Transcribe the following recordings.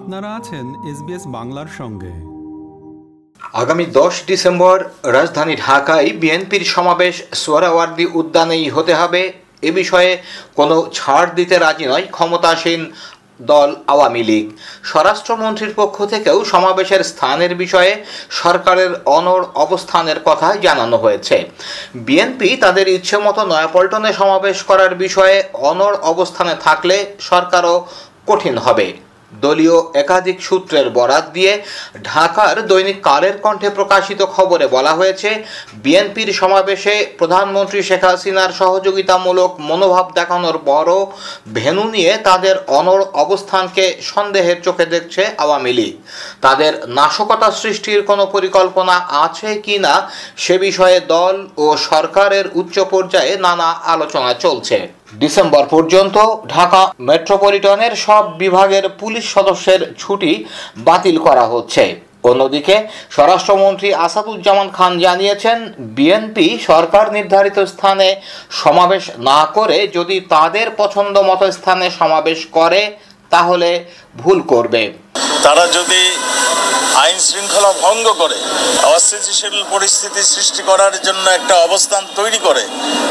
আপনারা আছেন এসবিএস বাংলার সঙ্গে। আগামী দশ ডিসেম্বর রাজধানী ঢাকায় বিএনপির সমাবেশ সোহরাওয়ার্দী উদ্যানেই হতে হবে। এ বিষয়ে কোনো ছাড় দিতে রাজি নয় ক্ষমতাসীন দল আওয়ামী লীগ। স্বরাষ্ট্রমন্ত্রীর পক্ষ থেকেও সমাবেশের স্থানের বিষয়ে সরকারের অনড় অবস্থানের কথা জানানো হয়েছে। বিএনপি তাদের ইচ্ছে মতো নয়াপল্টনে সমাবেশ করার বিষয়ে অনড় অবস্থানে থাকলে সরকারও কঠিন হবে। দলীয় একাধিক সূত্রের বরাত দিয়ে ঢাকার দৈনিক কালের কণ্ঠে প্রকাশিত খবরে বলা হয়েছে, বিএনপির সমাবেশে প্রধানমন্ত্রী শেখ হাসিনার সহযোগিতামূলক মনোভাব দেখানোর পরও ভেনু নিয়ে তাদের অনড় অবস্থানকে সন্দেহের চোখে দেখছে আওয়ামী লীগ। তাদের নাশকতা সৃষ্টির কোনো পরিকল্পনা আছে কি না সে বিষয়ে দল ও সরকারের উচ্চ পর্যায়ে নানা আলোচনা চলছে। ডিসেম্বর পর্যন্ত ঢাকা মেট্রোপলিটনের সব বিভাগের পুলিশ সদস্যের ছুটি বাতিল করা হচ্ছে। অন্যদিকে, স্বরাষ্ট্রমন্ত্রী আসাদুজ্জামান খান জানিয়েছেন, বিএনপি সরকার নির্ধারিত স্থানে সমাবেশ না করে যদি তাদের পছন্দ মতো স্থানে সমাবেশ করে, তাহলে ভুল করবে। তারা যদি আইন শৃঙ্খলা ভঙ্গ করে, অস্থিতিশীল পরিস্থিতি সৃষ্টি করার জন্য একটা অবস্থান তৈরি করে,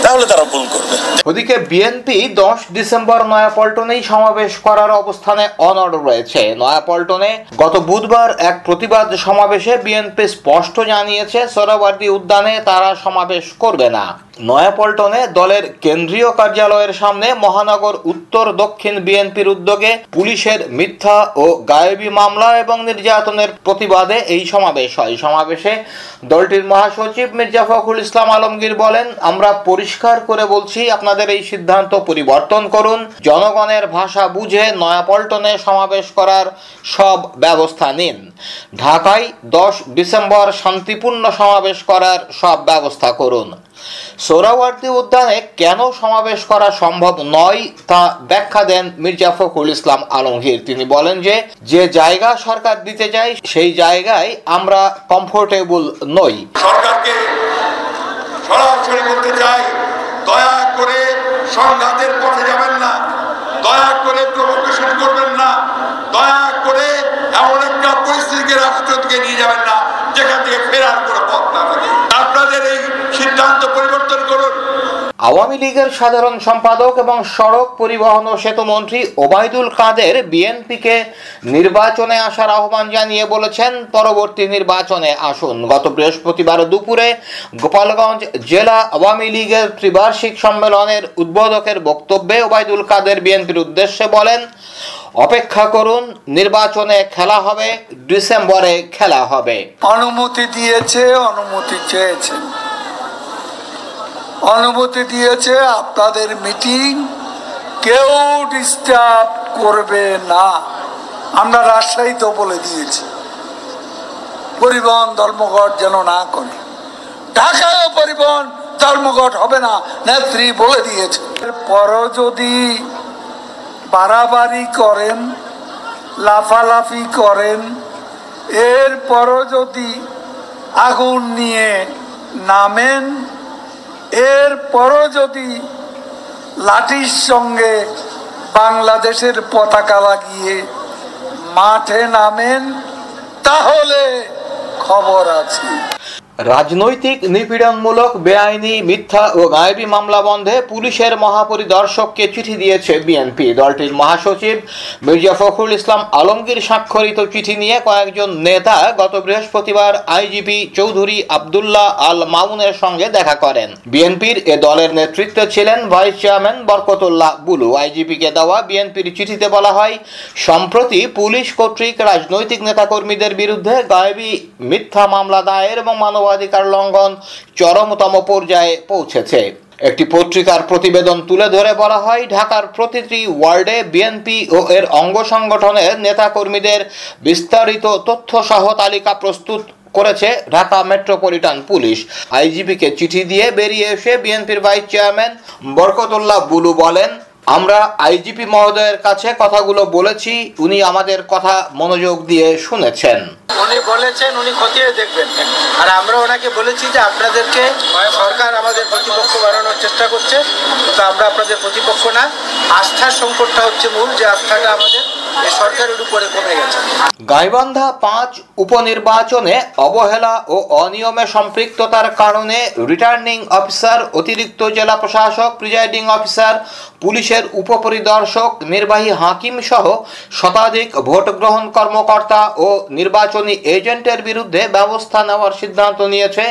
তাহলে তারা ভুল করবে। ওদিকে বিএনপি দশ ডিসেম্বর নয়াপল্টনেই সমাবেশ করার অবস্থানে অনড় রয়েছে। নয়াপল্টনে গত বুধবার এক প্রতিবাদ সমাবেশে বিএনপি স্পষ্ট জানিয়েছে সোহরাওয়ার্দী উদ্যানে তারা সমাবেশ করবে না। নয়াপল্টনে দলের কেন্দ্রীয় কার্যালয়ের সামনে মহানগর উত্তর দক্ষিণ বিএনপির উদ্যোগে পুলিশের মিথ্যা ও গায়েবী মামলা এবং নির্যাতনের প্রতিবাদে এই সমাবেশ হয়। সমাবেশে দলটির মহাসচিব মির্জা ফখরুল ইসলাম আলমগীর বলেন, আমরা পরিষ্কার করে বলছি, আপনাদের এই সিদ্ধান্ত পরিবর্তন করুন। জনগণের ভাষা বুঝে নয়াপল্টনে সমাবেশ করার সব ব্যবস্থা নিন। ঢাকায় দশ ডিসেম্বর শান্তিপূর্ণ সমাবেশ করার সব ব্যবস্থা করুন। সোহরাওয়ার্দী উদ্যানে কেন সমাবেশ করা সম্ভব নয় তা ব্যাখ্যা দেন মির্জা ফখরুল ইসলাম আলমগীর। তিনি বলেন যে যে জায়গা সরকার দিতে চায়, সেই জায়গায় আমরা কমফোর্টেবল নই। সরকারকে সরাসরি বলতে চাই, দয়া করে সংঘাতের পথে যাবেন না, দয়া করে প্রভোকেশন করবেন না, দয়া করে এমন একটা পরিস্থিতিকে রাষ্ট্রকে নিয়ে যাবেন না, যেখান থেকে ফেরার কোনো পথ না থাকে। আপনাদের এই সিদ্ধান্ত পরিবর্তন করুন। আওয়ামী লীগের সাধারণ সম্পাদক এবং সড়ক পরিবহন ও সেতু মন্ত্রী ওবায়দুল কাদের বিএনপিকে নির্বাচনে আসার আহ্বান জানিয়ে বলেছেন, পরবর্তী নির্বাচনে আসুন। গত বৃহস্পতিবার দুপুরে গোপালগঞ্জ জেলা আওয়ামী লীগের ত্রিবার্ষিক সম্মেলনের উদ্বোধকের বক্তব্যে ওবায়দুল কাদের বিএনপির উদ্দেশ্যে বলেন অপেক্ষা করুন, নির্বাচনে খেলা হবে, ডিসেম্বরে খেলা হবে। অনুমতি দিয়েছে, অনুমতি চেয়েছে। অনুমতি দিয়েছে, আপনাদের মিটিং কেউ ডিস্টার্ব করবে না। আমরা রাজশাহীতে বলে দিয়েছি। পরিবহন ধর্মঘট যেন না করে। ঢাকায় পরিবহন ধর্মঘট হবে না, নেত্রী বলে দিয়েছে। পরও যদি বাড়াবাড়ি করেন, লাফালাফি করেন। এরপরও যদি আগুন নিয়ে নামেন, এরপরও যদি লাঠির সঙ্গে বাংলাদেশের পতাকা লাগিয়ে মাঠে নামেন, তাহলে খবর আছে। রাজনৈতিক নিপীড়নমূলক, বেআইনি, মিথ্যা ও গায়েবী মামলা বন্ধে পুলিশের মহাপরিদর্শককে চিঠি দিয়েছে বিএনপি। দলটির মহাসচিব মির্জা ফখরুল ইসলাম আলমগীর স্বাক্ষরিত চিঠি নিয়ে কয়েকজন নেতা গত বৃহস্পতিবার আইজিপি চৌধুরী আবদুল্লাহ আল মামুনের সঙ্গে দেখা করেন। বিএনপির এ দলের নেতৃত্বে ছিলেন ভাইস চেয়ারম্যান বরকতুল্লাহ বুলু। আইজিপিকে দেওয়া বিএনপির চিঠিতে বলা হয়, সম্প্রতি পুলিশ কর্তৃক রাজনৈতিক নেতাকর্মীদের বিরুদ্ধে গায়েবী মিথ্যা মামলা দায়ের এবং মানব মানবাধিকার লঙ্ঘন চরমতম পর্যায়ে পৌঁছেছে। একটি পত্রিকার প্রতিবেদন তুলে ধরে বলা হয়, ঢাকার প্রতিটি ওয়ার্ডে বিএনপি ও এর অঙ্গ সংগঠনের নেতাকর্মীদের বিস্তারিত তথ্য সহ তালিকা প্রস্তুত করেছে ঢাকা মেট্রোপলিটন পুলিশ। আইজিপিকে চিঠি দিয়ে বেরিয়ে এসে বিএনপির ভাইস চেয়ারম্যান বরকতুল্লাহ বুলু বলেন আমরা আইজিপি মহোদয়ের কাছে কথাগুলো বলেছি উনি আমাদের কথা মনোযোগ দিয়ে শুনেছেন। উনি বলেছেন উনি খতিয়ে দেখবেন আর আমরা ওনাকে বলেছি যে আপনাদেরকে সরকার আমাদের প্রতিপক্ষ বাড়ানোর চেষ্টা করছে তো আমরা আপনাদের প্রতিপক্ষ না। আস্থার সংকটটা হচ্ছে মূল যে আস্থাটা আমাদের সরকারের উপরে কমে গেছে। গাইবান্ধা পাঁচ উপনির্বাচনে অবহেলা ও অনিয়মে সম্পৃক্ততার কারণে রিটার্নিং অফিসার অতিরিক্ত জেলা প্রশাসক প্রিজাইডিং অফিসার পুলিশের উপপরিদর্শক, নির্বাহী হাকিম সহ শতাধিক ভোট গ্রহণ কর্মকর্তা ও নির্বাচনী এজেন্টের বিরুদ্ধে ব্যবস্থা নেওয়ার সিদ্ধান্ত নিয়েছে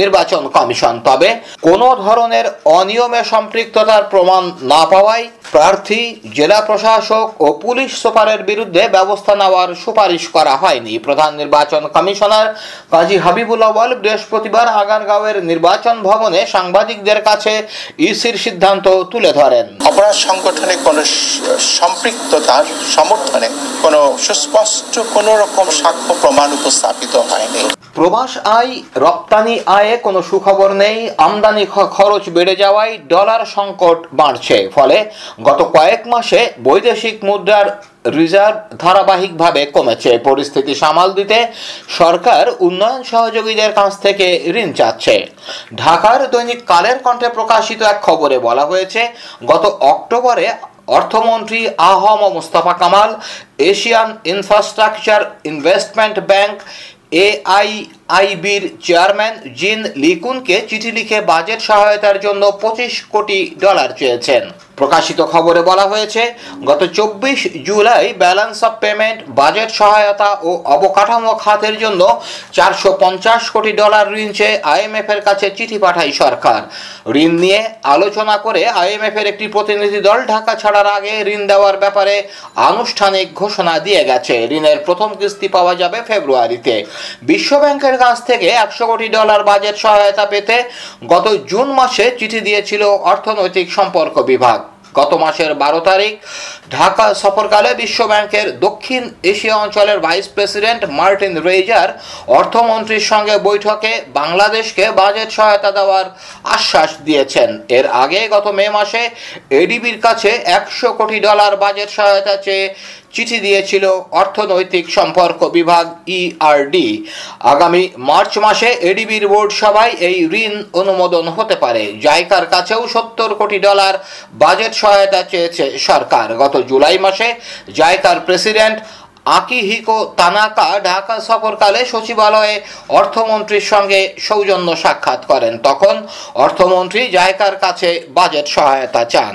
নির্বাচন কমিশন। তবে কোনো ধরনের অনিয়মে সম্পৃক্ততার প্রমাণ না পাওয়ায় প্রার্থী, জেলা প্রশাসক ও পুলিশ সুপারের বিরুদ্ধে ব্যবস্থা নেওয়ার সুপারিশ করা হয়নি। প্রধান নির্বাচন কমিশনার কাজী হাবিবুল আওয়াল বৃহস্পতিবার আগারগাঁওয়ের নির্বাচন ভবনে সাংবাদিকদের কাছে ইসির সিদ্ধান্ত তুলে ধরেন। অপরাধ সংগঠনে কোনো সম্পৃক্ততার সমর্থনে কোনো সুস্পষ্ট কোনো রকম সাক্ষ্য প্রমাণ উপস্থাপিত হয়নি। প্রবাস আয়, রপ্তানি আয়ে কোনো সুখবর নেই, আমদানি খরচ বেড়ে যাওয়ায় ডলার সংকট বাড়ছে। ফলে গত কয়েক মাসে বৈদেশিক মুদ্রার রিজার্ভ ধারাবাহিকভাবে কমেছে। পরিস্থিতি সামাল দিতে সরকার উন্নয়ন সহযোগীদের কাছ থেকে ঋণ চাচ্ছে। ঢাকার দৈনিক কালের কণ্ঠে প্রকাশিত এক খবরে বলা হয়েছে, গত অক্টোবরে অর্থমন্ত্রী AHM Mustafa Kamal, Asian infrastructure investment bank, এআইআইবির chairman Jin লিকুনকে চিঠি লিখে বাজেট সহায়তার জন্য পঁচিশ কোটি ডলার চেয়েছেন। প্রকাশিত খবরে বলা হয়েছে, গত চব্বিশ July balance of payment, budget সহায়তা ও অবকাঠামো খাতের জন্য চারশো পঞ্চাশ কোটি ডলার ঋণ চেয়ে আইএমএফ এর কাছে চিঠি পাঠায় সরকার। ঋণ নিয়ে আলোচনা করে আইএমএফ এর একটি প্রতিনিধি দল ঢাকা ছাড়ার আগে ঋণ দেওয়ার ব্যাপারে আনুষ্ঠানিক ঘোষণা দিয়ে গেছে। ঋণের প্রথম কিস্তি পাওয়া যাবে ফেব্রুয়ারিতে। বিশ্ব ব্যাংকের কাছ থেকে একশো কোটি ডলার বাজেট সহায়তা পেতে গত জুন মাসে চিঠি দিয়েছিল অর্থনৈতিক সম্পর্ক বিভাগ। গত মাসের বারো তারিখ, ঢাকা সফরকালে বিশ্ব ব্যাংকের দক্ষিণ এশিয়া অঞ্চলের ভাইস প্রেসিডেন্ট মার্টিন রেজার অর্থমন্ত্রীর সঙ্গে বৈঠকে বাংলাদেশকে বাজেট সহায়তা দেওয়ার আশ্বাস দিয়েছেন। এর আগে গত মে মাসে এডিবির কাছে একশো কোটি ডলার বাজেট সহায়তা চেয়ে চিঠি দিয়েছিল অর্থনৈতিক সম্পর্ক বিভাগ ইআরডি আগামী মার্চ মাসে এডিবির বোর্ড সভায় এই ঋণ অনুমোদন হতে পারে। জাইকার কাছেও সত্তর কোটি ডলার বাজেট সহায়তা চেয়েছে সরকার। গত জুলাই মাসে জাইকার প্রেসিডেন্ট আকিহিকো তানাকা ঢাকা সফরকালে সচিবালয়ে অর্থমন্ত্রীর সঙ্গে সৌজন্য সাক্ষাৎ করেন। তখন অর্থমন্ত্রী জায়কার কাছে বাজেট সহায়তা চান।